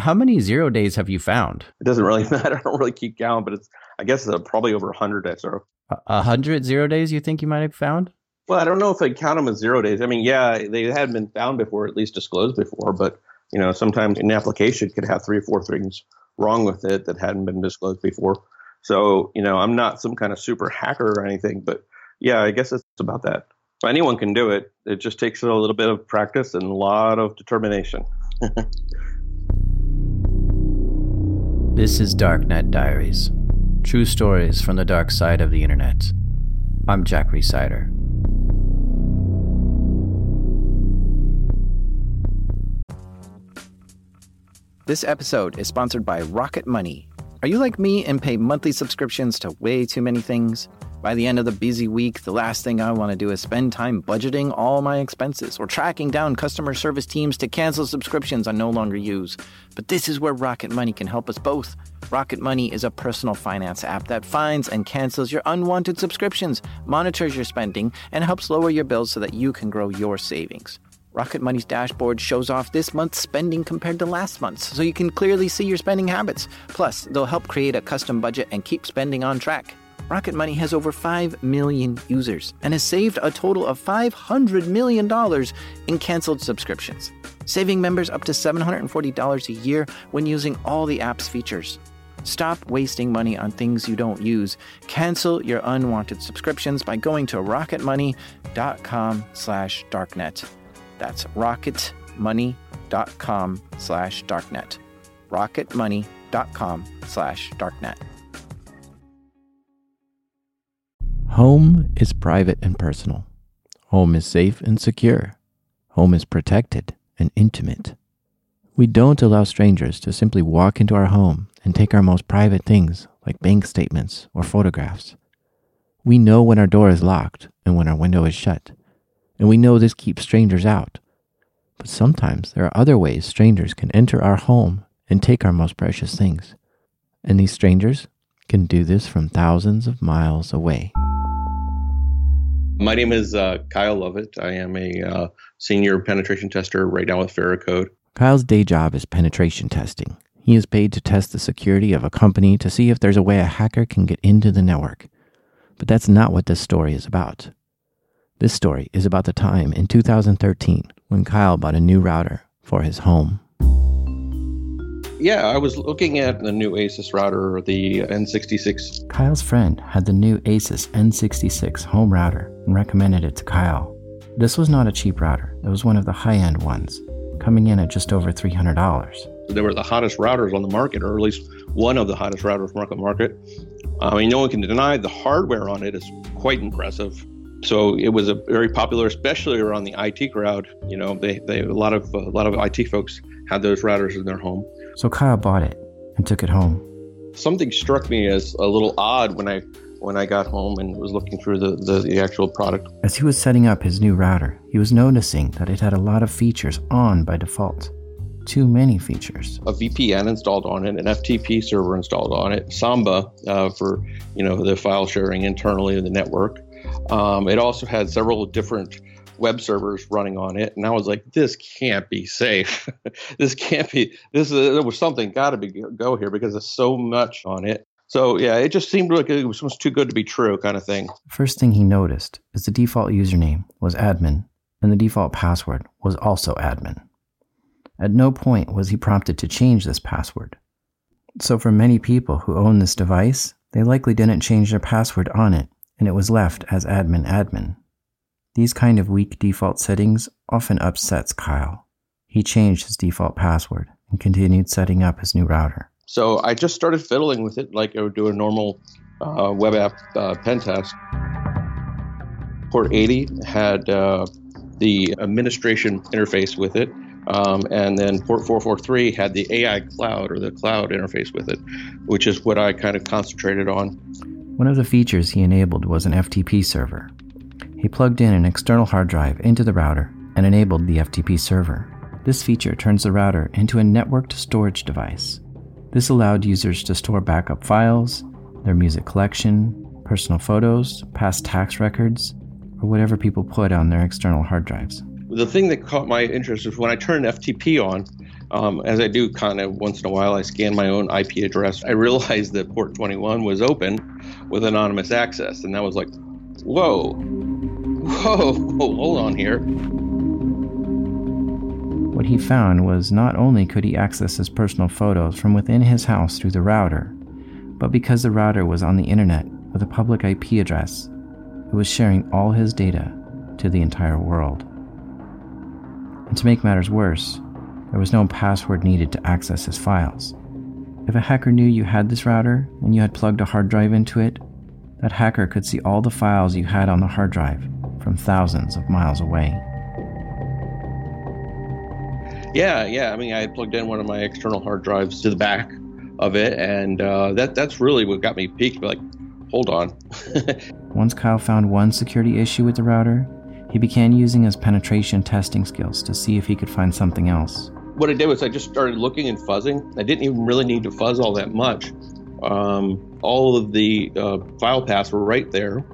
How many zero days have you found? It doesn't really matter. I don't really keep count, but it's I guess uh, probably over 100 or so. A hundred zero days you think you might have found? Well, I don't know if I count them as zero days. I mean, yeah, they had been found before, at least disclosed before, but you know, sometimes an application could have three or four things wrong with it that hadn't been disclosed before. So, you know, I'm not some kind of super hacker or anything, but yeah, I guess it's about that. Anyone can do it. It just takes a little bit of practice and a lot of determination. this is Darknet Diaries. True stories from the dark side of the internet. I'm Jack Rhysider. This episode is sponsored by Rocket Money. Are you like me and pay monthly subscriptions to way too many things? By the end of the busy week, the last thing I want to do is spend time budgeting all my expenses or tracking down customer service teams to cancel subscriptions I no longer use. But this is where Rocket Money can help us both. Rocket Money is a personal finance app that finds and cancels your unwanted subscriptions, monitors your spending, and helps lower your bills so that you can grow your savings. Rocket Money's dashboard shows off this month's spending compared to last month's, so you can clearly see your spending habits. Plus, they'll help create a custom budget and keep spending on track. Rocket Money has over 5 million users and has saved a total of $500 million in canceled subscriptions, saving members up to $740 a year when using all the app's features. Stop wasting money on things you don't use. Cancel your unwanted subscriptions by going to rocketmoney.com slash darknet. That's rocketmoney.com slash darknet. rocketmoney.com slash darknet. Home is private and personal. Home is safe and secure. Home is protected and intimate. We don't allow strangers to simply walk into our home and take our most private things like bank statements or photographs. We know when our door is locked and when our window is shut, and we know this keeps strangers out. But sometimes there are other ways strangers can enter our home and take our most precious things. And these strangers can do this from thousands of miles away. My name is uh, Kyle Lovett. I am a uh, senior penetration tester right now with Veracode. Kyle's day job is penetration testing. He is paid to test the security of a company to see if there's a way a hacker can get into the network. But that's not what this story is about. This story is about the time in 2013 when Kyle bought a new router for his home. Yeah, I was looking at the new Asus router, the N66. Kyle's friend had the new Asus N66 home router and recommended it to Kyle. This was not a cheap router, it was one of the high end ones, coming in at just over $300. They were the hottest routers on the market, or at least one of the hottest routers on the market. I mean, no one can deny the hardware on it is quite impressive. So it was a very popular, especially around the IT crowd. You know, they, they a lot of a lot of IT folks had those routers in their home. So Kyle bought it and took it home. Something struck me as a little odd when I when I got home and was looking through the, the, the, actual product. As he was setting up his new router, he was noticing that it had a lot of features on by default. Too many features. A VPN installed on it, an FTP server installed on it, Samba uh, for you know the file sharing internally in the network. Um, it also had several different web servers running on it, and I was like, "This can't be safe. this can't be. This is, there was something got to be go here because there's so much on it." So yeah, it just seemed like it was too good to be true, kind of thing. First thing he noticed is the default username was admin, and the default password was also admin. At no point was he prompted to change this password. So for many people who own this device, they likely didn't change their password on it, and it was left as admin admin. These kind of weak default settings often upsets Kyle. He changed his default password and continued setting up his new router. So I just started fiddling with it like I would do a normal uh, web app uh, pen test. Port 80 had uh, the administration interface with it, um, and then port 443 had the AI cloud or the cloud interface with it, which is what I kind of concentrated on. One of the features he enabled was an FTP server. He plugged in an external hard drive into the router and enabled the FTP server. This feature turns the router into a networked storage device. This allowed users to store backup files, their music collection, personal photos, past tax records, or whatever people put on their external hard drives. The thing that caught my interest was when I turned FTP on, um, as I do kind of once in a while, I scan my own IP address. I realized that port 21 was open with anonymous access. And that was like, whoa, whoa, hold on here. What he found was not only could he access his personal photos from within his house through the router, but because the router was on the internet with a public IP address, it was sharing all his data to the entire world. And to make matters worse, there was no password needed to access his files. If a hacker knew you had this router and you had plugged a hard drive into it, that hacker could see all the files you had on the hard drive from thousands of miles away. Yeah, yeah. I mean, I plugged in one of my external hard drives to the back of it, and uh, that that's really what got me peaked. Like, hold on. Once Kyle found one security issue with the router, he began using his penetration testing skills to see if he could find something else. What I did was I just started looking and fuzzing. I didn't even really need to fuzz all that much. Um, all of the uh, file paths were right there.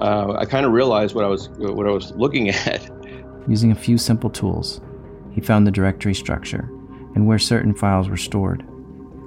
Uh, I kind of realized what I was what I was looking at. Using a few simple tools, he found the directory structure and where certain files were stored.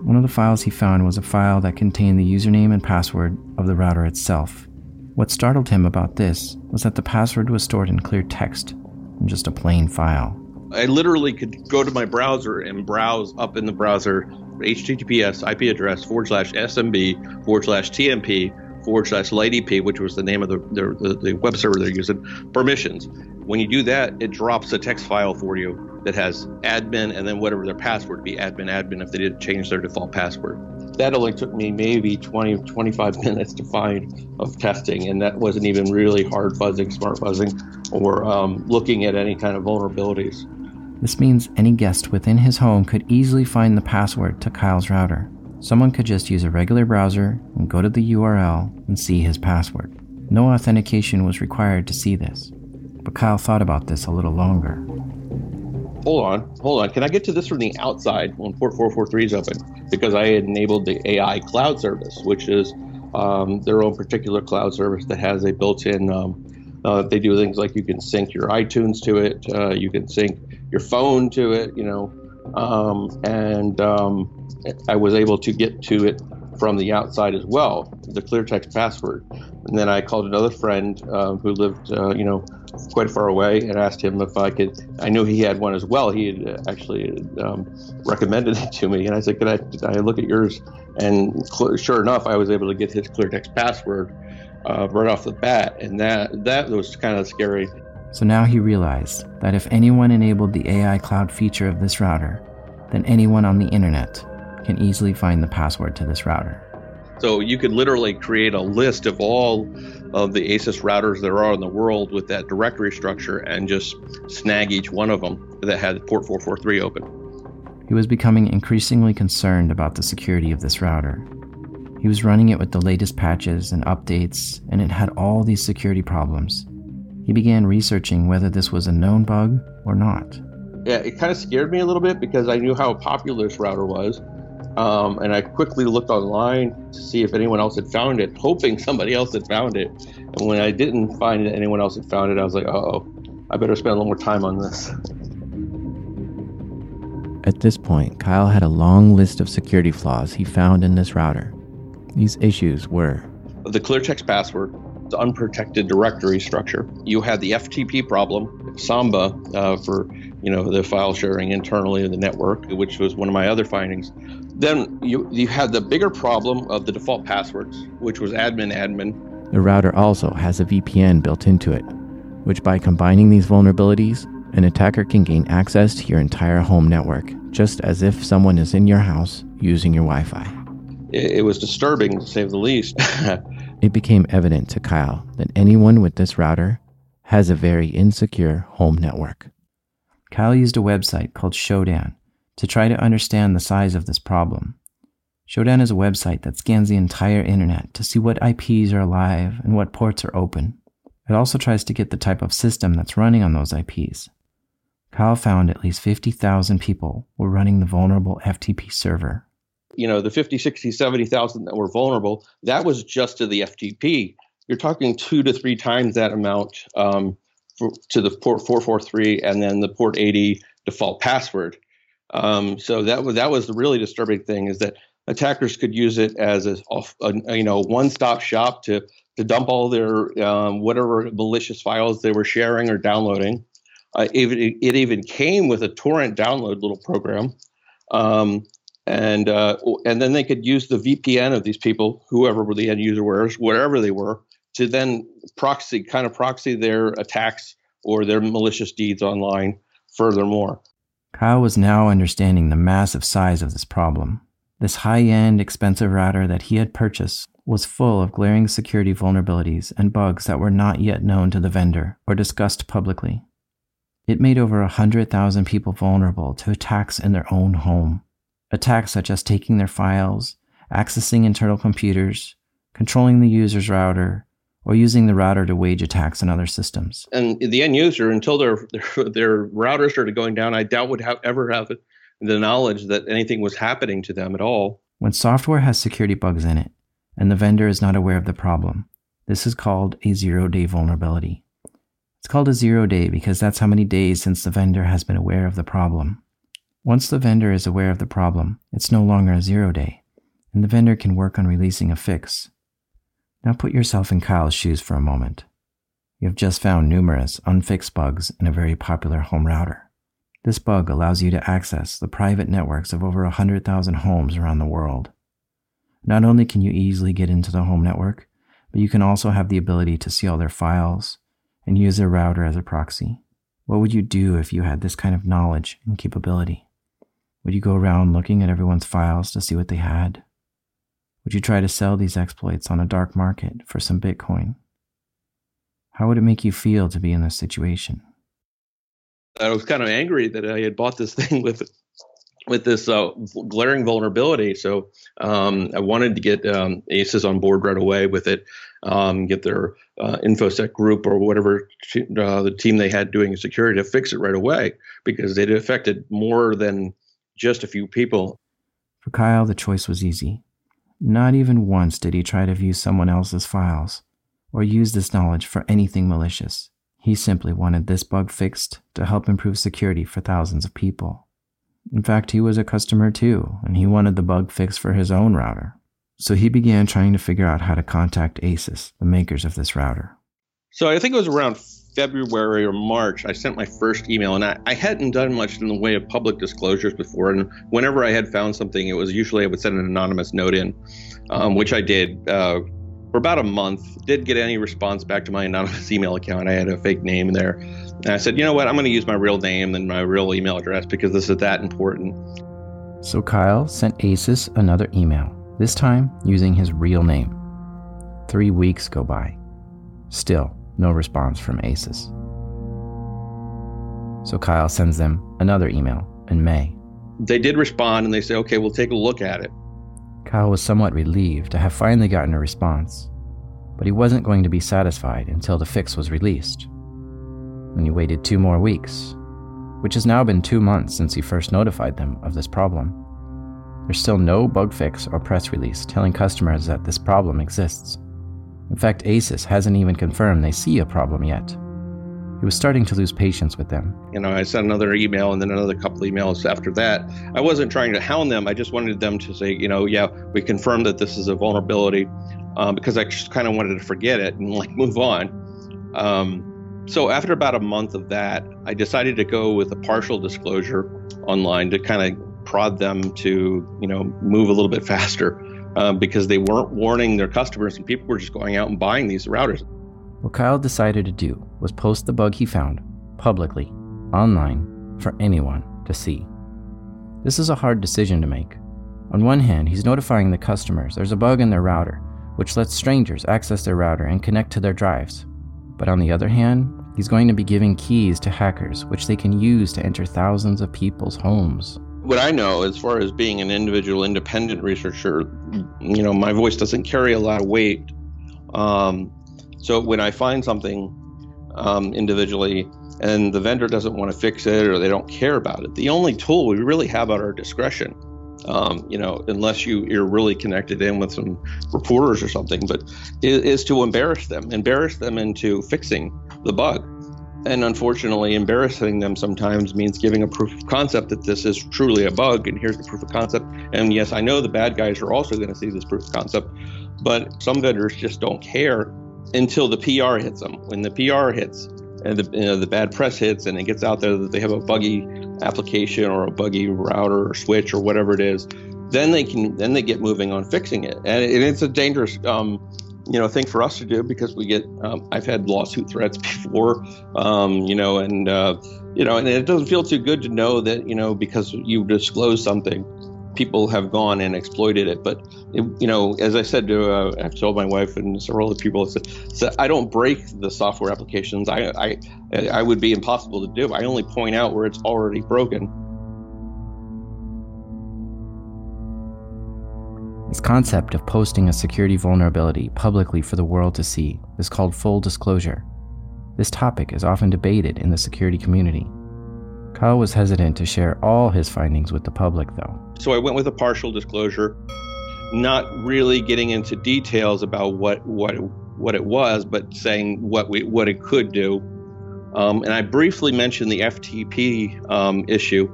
One of the files he found was a file that contained the username and password of the router itself. What startled him about this was that the password was stored in clear text, in just a plain file. I literally could go to my browser and browse up in the browser HTTPS IP address forward slash SMB forward slash TMP forward slash lighttpd, which was the name of the, the, the web server they're using, permissions. When you do that, it drops a text file for you that has admin and then whatever their password be admin, admin if they didn't change their default password. That only took me maybe 20, 25 minutes to find of testing, and that wasn't even really hard fuzzing, smart fuzzing, or um, looking at any kind of vulnerabilities. This means any guest within his home could easily find the password to Kyle's router. Someone could just use a regular browser and go to the URL and see his password. No authentication was required to see this. But Kyle thought about this a little longer. Hold on, hold on. Can I get to this from the outside when port 443 is open? Because I enabled the AI cloud service, which is um, their own particular cloud service that has a built in. Um, uh, they do things like you can sync your iTunes to it, uh, you can sync your phone to it, you know, um, and um, I was able to get to it from the outside as well, the clear text password. And then I called another friend uh, who lived, uh, you know, quite far away and asked him if I could. I knew he had one as well. He had actually um, recommended it to me, and I said, Can I, I look at yours?" And cl- sure enough, I was able to get his clear text password uh, right off the bat, and that that was kind of scary. So now he realized that if anyone enabled the AI cloud feature of this router, then anyone on the internet can easily find the password to this router. So you could literally create a list of all of the ASUS routers there are in the world with that directory structure and just snag each one of them that had port 443 open. He was becoming increasingly concerned about the security of this router. He was running it with the latest patches and updates, and it had all these security problems. He began researching whether this was a known bug or not. Yeah, it kind of scared me a little bit because I knew how popular this router was. Um, and I quickly looked online to see if anyone else had found it, hoping somebody else had found it. And when I didn't find it, anyone else had found it, I was like, oh, I better spend a little more time on this. At this point, Kyle had a long list of security flaws he found in this router. These issues were the clear text password, the unprotected directory structure. You had the FTP problem, Samba uh, for you know the file sharing internally in the network, which was one of my other findings. Then you you had the bigger problem of the default passwords, which was admin admin. The router also has a VPN built into it, which by combining these vulnerabilities, an attacker can gain access to your entire home network, just as if someone is in your house using your Wi Fi. It, it was disturbing, to say the least. it became evident to Kyle that anyone with this router has a very insecure home network. Kyle used a website called Shodan to try to understand the size of this problem. Shodan is a website that scans the entire internet to see what IPs are alive and what ports are open. It also tries to get the type of system that's running on those IPs. Kyle found at least 50,000 people were running the vulnerable FTP server. You know, the 50, 60, 70,000 that were vulnerable, that was just to the FTP. You're talking two to three times that amount um, for, to the port 443 and then the port 80 default password. Um, so that was that was the really disturbing thing is that attackers could use it as a, a you know one stop shop to to dump all their um, whatever malicious files they were sharing or downloading. Uh, it, it, even came with a torrent download little program, um, and uh, and then they could use the VPN of these people, whoever the end user was, whatever they were, to then proxy kind of proxy their attacks or their malicious deeds online. Furthermore, Kyle was now understanding the massive size of this problem. This high end, expensive router that he had purchased was full of glaring security vulnerabilities and bugs that were not yet known to the vendor or discussed publicly. It made over 100,000 people vulnerable to attacks in their own home. Attacks such as taking their files, accessing internal computers, controlling the user's router, or using the router to wage attacks on other systems. And the end user, until their their, their router started going down, I doubt would have, ever have the knowledge that anything was happening to them at all. When software has security bugs in it, and the vendor is not aware of the problem, this is called a zero day vulnerability. It's called a zero day because that's how many days since the vendor has been aware of the problem. Once the vendor is aware of the problem, it's no longer a zero day, and the vendor can work on releasing a fix now put yourself in Kyle's shoes for a moment. You have just found numerous unfixed bugs in a very popular home router. This bug allows you to access the private networks of over 100,000 homes around the world. Not only can you easily get into the home network, but you can also have the ability to see all their files and use their router as a proxy. What would you do if you had this kind of knowledge and capability? Would you go around looking at everyone's files to see what they had? Would you try to sell these exploits on a dark market for some Bitcoin? How would it make you feel to be in this situation? I was kind of angry that I had bought this thing with with this uh, glaring vulnerability. So um, I wanted to get um, ASUS on board right away with it, um, get their uh, InfoSec group or whatever uh, the team they had doing security to fix it right away because it affected more than just a few people. For Kyle, the choice was easy. Not even once did he try to view someone else's files or use this knowledge for anything malicious. He simply wanted this bug fixed to help improve security for thousands of people. In fact, he was a customer too, and he wanted the bug fixed for his own router. So he began trying to figure out how to contact ASUS, the makers of this router. So I think it was around February or March, I sent my first email, and I, I, hadn't done much in the way of public disclosures before. And whenever I had found something, it was usually I would send an anonymous note in, um, which I did uh, for about a month. Did get any response back to my anonymous email account. I had a fake name there, and I said, you know what, I'm going to use my real name and my real email address because this is that important. So Kyle sent ASUS another email, this time using his real name. Three weeks go by. Still, no response from ASUS. So Kyle sends them another email in May. They did respond and they say, okay, we'll take a look at it. Kyle was somewhat relieved to have finally gotten a response, but he wasn't going to be satisfied until the fix was released. And he waited two more weeks, which has now been two months since he first notified them of this problem. There's still no bug fix or press release telling customers that this problem exists. In fact, ASUS hasn't even confirmed they see a problem yet. He was starting to lose patience with them. You know, I sent another email and then another couple emails after that. I wasn't trying to hound them. I just wanted them to say, you know, yeah, we confirmed that this is a vulnerability um, because I just kind of wanted to forget it and like move on. Um, so after about a month of that, I decided to go with a partial disclosure online to kind of prod them to, you know, move a little bit faster um, because they weren't warning their customers and people were just going out and buying these routers. What Kyle decided to do was post the bug he found publicly, online, for anyone to see. This is a hard decision to make. On one hand, he's notifying the customers there's a bug in their router, which lets strangers access their router and connect to their drives. But on the other hand, he's going to be giving keys to hackers, which they can use to enter thousands of people's homes what I know, as far as being an individual independent researcher, you know, my voice doesn't carry a lot of weight. Um, so when I find something um, individually and the vendor doesn't want to fix it or they don't care about it, the only tool we really have at our discretion, um, you know, unless you, you're really connected in with some reporters or something, but is, is to embarrass them, embarrass them into fixing the bug. And unfortunately, embarrassing them sometimes means giving a proof of concept that this is truly a bug, and here's the proof of concept. And yes, I know the bad guys are also going to see this proof of concept, but some vendors just don't care until the PR hits them. When the PR hits and the, you know, the bad press hits and it gets out there that they have a buggy application or a buggy router or switch or whatever it is, then they can then they get moving on fixing it. And it, it's a dangerous um, you know thing for us to do because we get um, I've had lawsuit threats before, um, you know, and uh, you know, and it doesn't feel too good to know that you know because you disclose something people have gone and exploited it. But it, you know, as I said to uh, I've told my wife and several other people, said, so I don't break the software applications. I, I I would be impossible to do. I only point out where it's already broken. This concept of posting a security vulnerability publicly for the world to see is called full disclosure. This topic is often debated in the security community. Kyle was hesitant to share all his findings with the public, though. So I went with a partial disclosure, not really getting into details about what what what it was, but saying what we what it could do. Um, and I briefly mentioned the FTP um, issue,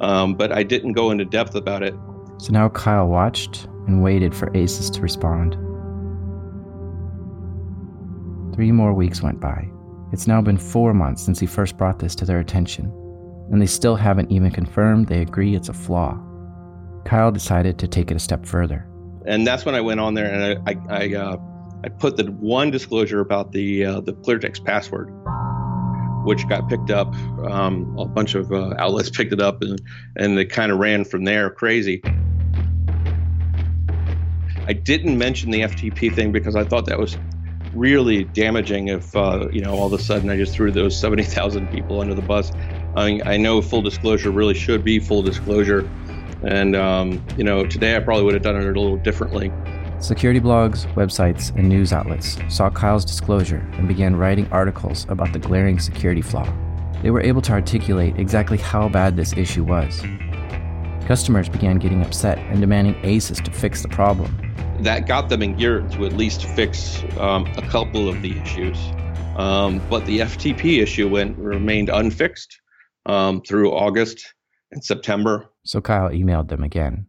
um, but I didn't go into depth about it. So now Kyle watched and waited for ASUS to respond. Three more weeks went by. It's now been four months since he first brought this to their attention, and they still haven't even confirmed they agree it's a flaw. Kyle decided to take it a step further. And that's when I went on there and I, I, I, uh, I put the one disclosure about the uh, the ClearText password, which got picked up. Um, a bunch of uh, outlets picked it up, and and it kind of ran from there crazy. I didn't mention the FTP thing because I thought that was really damaging if uh, you know all of a sudden I just threw those 70,000 people under the bus. I, I know full disclosure really should be full disclosure, and um, you know today I probably would have done it a little differently. Security blogs, websites, and news outlets saw Kyle's disclosure and began writing articles about the glaring security flaw. They were able to articulate exactly how bad this issue was. Customers began getting upset and demanding ASUS to fix the problem that got them in gear to at least fix um, a couple of the issues. Um, but the FTP issue went remained unfixed um, through August and September. So Kyle emailed them again.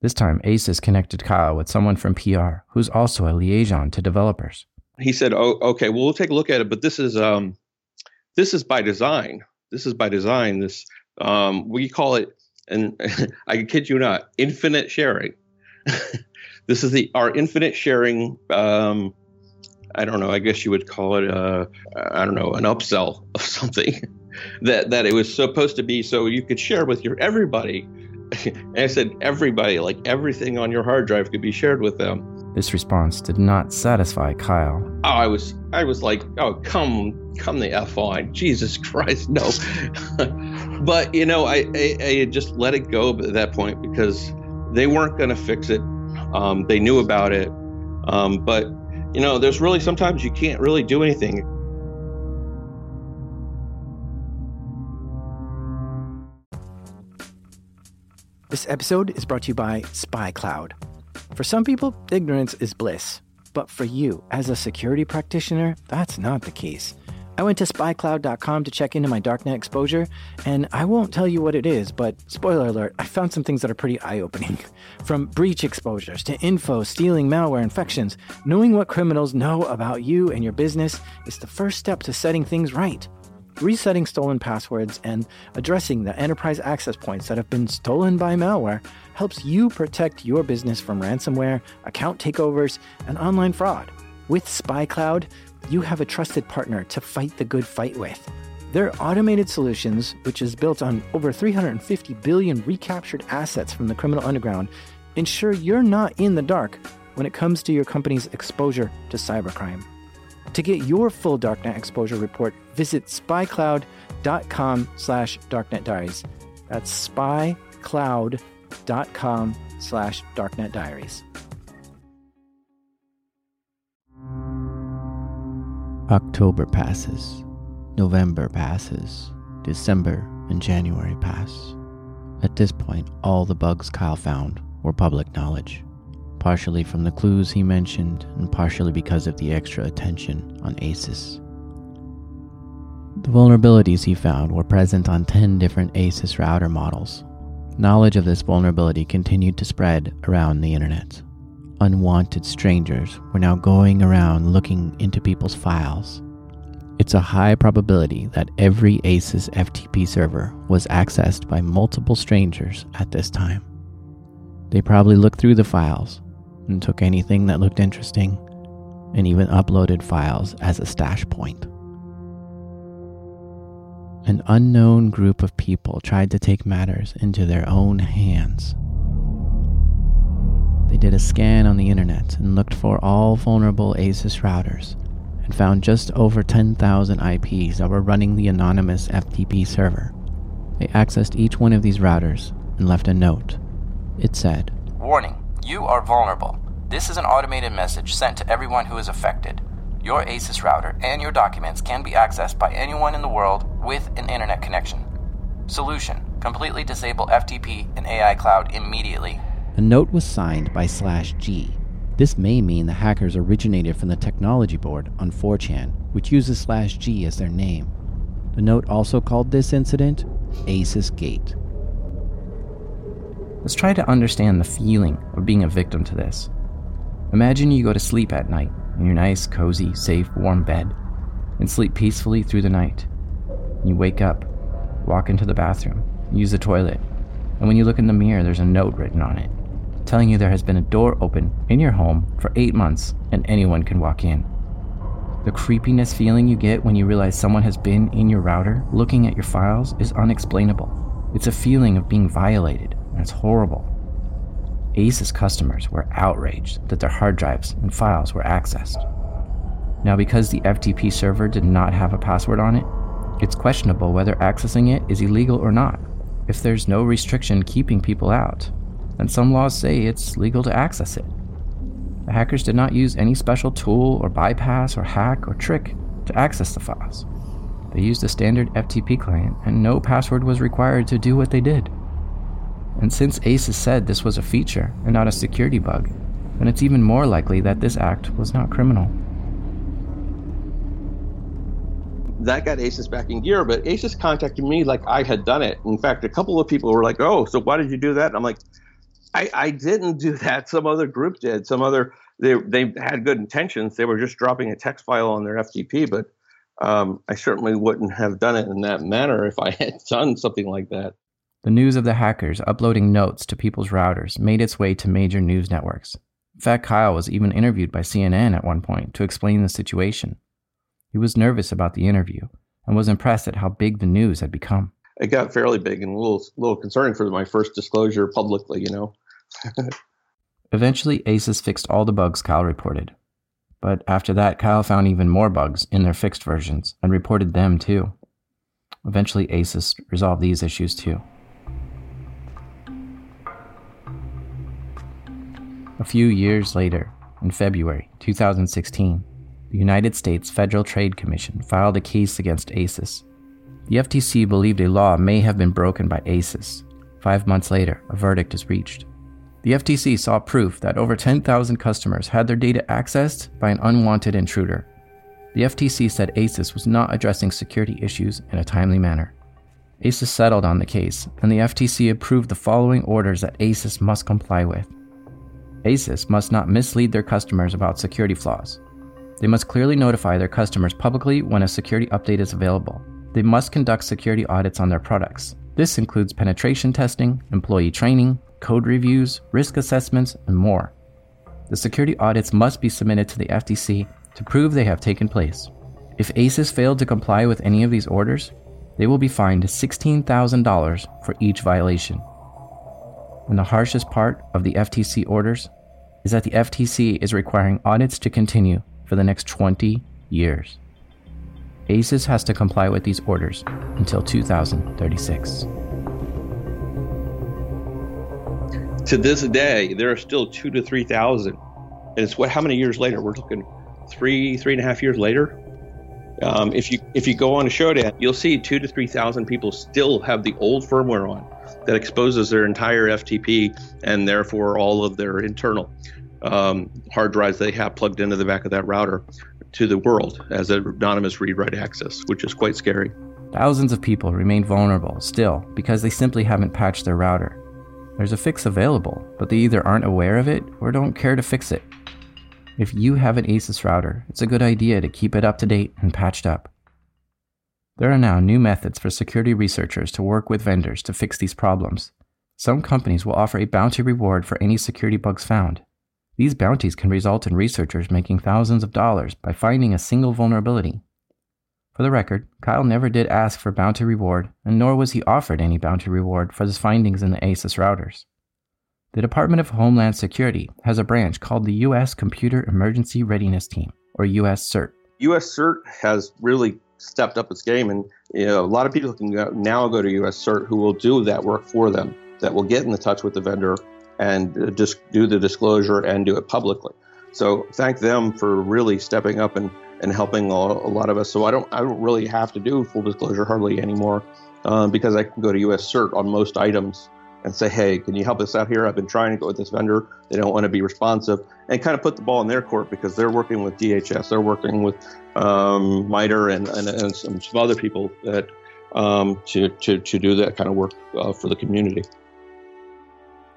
This time, ASUS connected Kyle with someone from PR who's also a liaison to developers. He said, "Oh, okay, well, we'll take a look at it, but this is um, this is by design. This is by design. This um, we call it, and I kid you not, infinite sharing." This is the our infinite sharing. Um, I don't know. I guess you would call it a, I don't know, an upsell of something. that that it was supposed to be so you could share with your everybody. and I said everybody, like everything on your hard drive could be shared with them. This response did not satisfy Kyle. Oh, I was I was like, oh come come the f on, Jesus Christ, no. but you know, I, I I just let it go at that point because they weren't going to fix it um, they knew about it, um, but you know, there's really sometimes you can't really do anything. This episode is brought to you by SpyCloud. For some people, ignorance is bliss. But for you, as a security practitioner, that's not the case. I went to spycloud.com to check into my darknet exposure, and I won't tell you what it is, but spoiler alert, I found some things that are pretty eye opening. From breach exposures to info, stealing, malware, infections, knowing what criminals know about you and your business is the first step to setting things right. Resetting stolen passwords and addressing the enterprise access points that have been stolen by malware helps you protect your business from ransomware, account takeovers, and online fraud. With SpyCloud, you have a trusted partner to fight the good fight with. Their automated solutions, which is built on over 350 billion recaptured assets from the criminal underground, ensure you're not in the dark when it comes to your company's exposure to cybercrime. To get your full darknet exposure report, visit spycloud.com slash. That's spycloud.com slash. October passes, November passes, December and January pass. At this point, all the bugs Kyle found were public knowledge, partially from the clues he mentioned and partially because of the extra attention on ASUS. The vulnerabilities he found were present on 10 different ASUS router models. Knowledge of this vulnerability continued to spread around the internet. Unwanted strangers were now going around looking into people's files. It's a high probability that every ASUS FTP server was accessed by multiple strangers at this time. They probably looked through the files and took anything that looked interesting and even uploaded files as a stash point. An unknown group of people tried to take matters into their own hands. They did a scan on the internet and looked for all vulnerable ASUS routers and found just over 10,000 IPs that were running the anonymous FTP server. They accessed each one of these routers and left a note. It said, Warning, you are vulnerable. This is an automated message sent to everyone who is affected. Your ASUS router and your documents can be accessed by anyone in the world with an internet connection. Solution Completely disable FTP and AI Cloud immediately. A note was signed by Slash G. This may mean the hackers originated from the technology board on 4chan, which uses Slash G as their name. The note also called this incident ASUS Gate. Let's try to understand the feeling of being a victim to this. Imagine you go to sleep at night in your nice, cozy, safe, warm bed and sleep peacefully through the night. You wake up, walk into the bathroom, use the toilet, and when you look in the mirror, there's a note written on it telling you there has been a door open in your home for eight months and anyone can walk in. The creepiness feeling you get when you realize someone has been in your router looking at your files is unexplainable. It's a feeling of being violated, and it's horrible. ASUS customers were outraged that their hard drives and files were accessed. Now, because the FTP server did not have a password on it, it's questionable whether accessing it is illegal or not. If there's no restriction keeping people out, then some laws say it's legal to access it. The hackers did not use any special tool or bypass or hack or trick to access the files. They used a standard FTP client, and no password was required to do what they did. And since ASUS said this was a feature and not a security bug, then it's even more likely that this act was not criminal. That got ASUS back in gear, but ASUS contacted me like I had done it. In fact, a couple of people were like, "Oh, so why did you do that?" And I'm like, "I, I didn't do that. Some other group did. Some other they they had good intentions. They were just dropping a text file on their FTP, but um, I certainly wouldn't have done it in that manner if I had done something like that." The news of the hackers uploading notes to people's routers made its way to major news networks. In fact, Kyle was even interviewed by CNN at one point to explain the situation. He was nervous about the interview and was impressed at how big the news had become. It got fairly big and a little, little concerning for my first disclosure publicly, you know. Eventually, ASUS fixed all the bugs Kyle reported. But after that, Kyle found even more bugs in their fixed versions and reported them too. Eventually, ASUS resolved these issues too. A few years later, in February 2016, the United States Federal Trade Commission filed a case against ASUS. The FTC believed a law may have been broken by ASUS. Five months later, a verdict is reached. The FTC saw proof that over 10,000 customers had their data accessed by an unwanted intruder. The FTC said ASUS was not addressing security issues in a timely manner. ASUS settled on the case, and the FTC approved the following orders that ASUS must comply with. ASUS must not mislead their customers about security flaws. They must clearly notify their customers publicly when a security update is available. They must conduct security audits on their products. This includes penetration testing, employee training, code reviews, risk assessments, and more. The security audits must be submitted to the FTC to prove they have taken place. If ASUS failed to comply with any of these orders, they will be fined $16,000 for each violation. And the harshest part of the FTC orders is that the FTC is requiring audits to continue for the next 20 years. ASUS has to comply with these orders until 2036. To this day, there are still two to 3,000. And it's what, how many years later? We're looking three, three and a half years later. Um, if you if you go on a Shodan, you'll see two to three thousand people still have the old firmware on that exposes their entire FTP and therefore all of their internal um, hard drives they have plugged into the back of that router to the world as anonymous read write access, which is quite scary. Thousands of people remain vulnerable still because they simply haven't patched their router. There's a fix available, but they either aren't aware of it or don't care to fix it. If you have an ASUS router, it's a good idea to keep it up to date and patched up. There are now new methods for security researchers to work with vendors to fix these problems. Some companies will offer a bounty reward for any security bugs found. These bounties can result in researchers making thousands of dollars by finding a single vulnerability. For the record, Kyle never did ask for bounty reward, and nor was he offered any bounty reward for his findings in the ASUS routers. The Department of Homeland Security has a branch called the U.S. Computer Emergency Readiness Team, or U.S. CERT. U.S. CERT has really stepped up its game, and you know, a lot of people can go, now go to U.S. CERT who will do that work for them, that will get in the touch with the vendor and uh, just do the disclosure and do it publicly. So thank them for really stepping up and, and helping a, a lot of us. So I don't I don't really have to do full disclosure hardly anymore uh, because I can go to U.S. CERT on most items and say, hey, can you help us out here? I've been trying to go with this vendor. They don't want to be responsive and kind of put the ball in their court because they're working with DHS. They're working with um, MITRE and, and, and some, some, other people that um, to, to, to do that kind of work uh, for the community.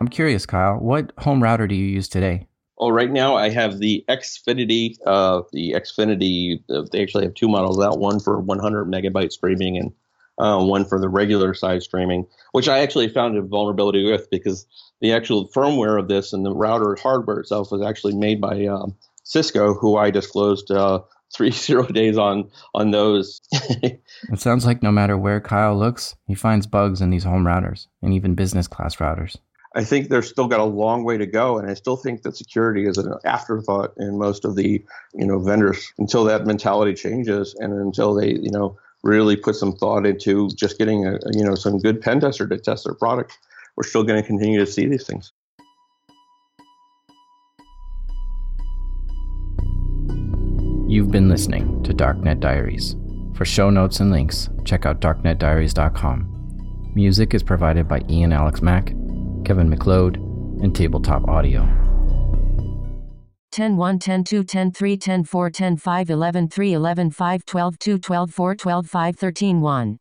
I'm curious, Kyle, what home router do you use today? Oh, right now I have the Xfinity. Uh, the Xfinity. Uh, they actually have two models out. One for 100 megabyte streaming and uh, one for the regular size streaming, which I actually found a vulnerability with because the actual firmware of this and the router hardware itself was actually made by um, Cisco, who I disclosed uh, three zero days on on those. it sounds like no matter where Kyle looks, he finds bugs in these home routers and even business class routers. I think they're still got a long way to go, and I still think that security is an afterthought in most of the you know vendors until that mentality changes and until they you know really put some thought into just getting a, you know some good pen tester to test their product, we're still going to continue to see these things. You've been listening to Darknet Diaries. For show notes and links, check out darknetdiaries.com. Music is provided by Ian Alex Mack, Kevin MacLeod, and Tabletop Audio. 10 1 10 2 10 3 10 4 10 5 11 3 11 5 12 2 12 4 12 5 13 1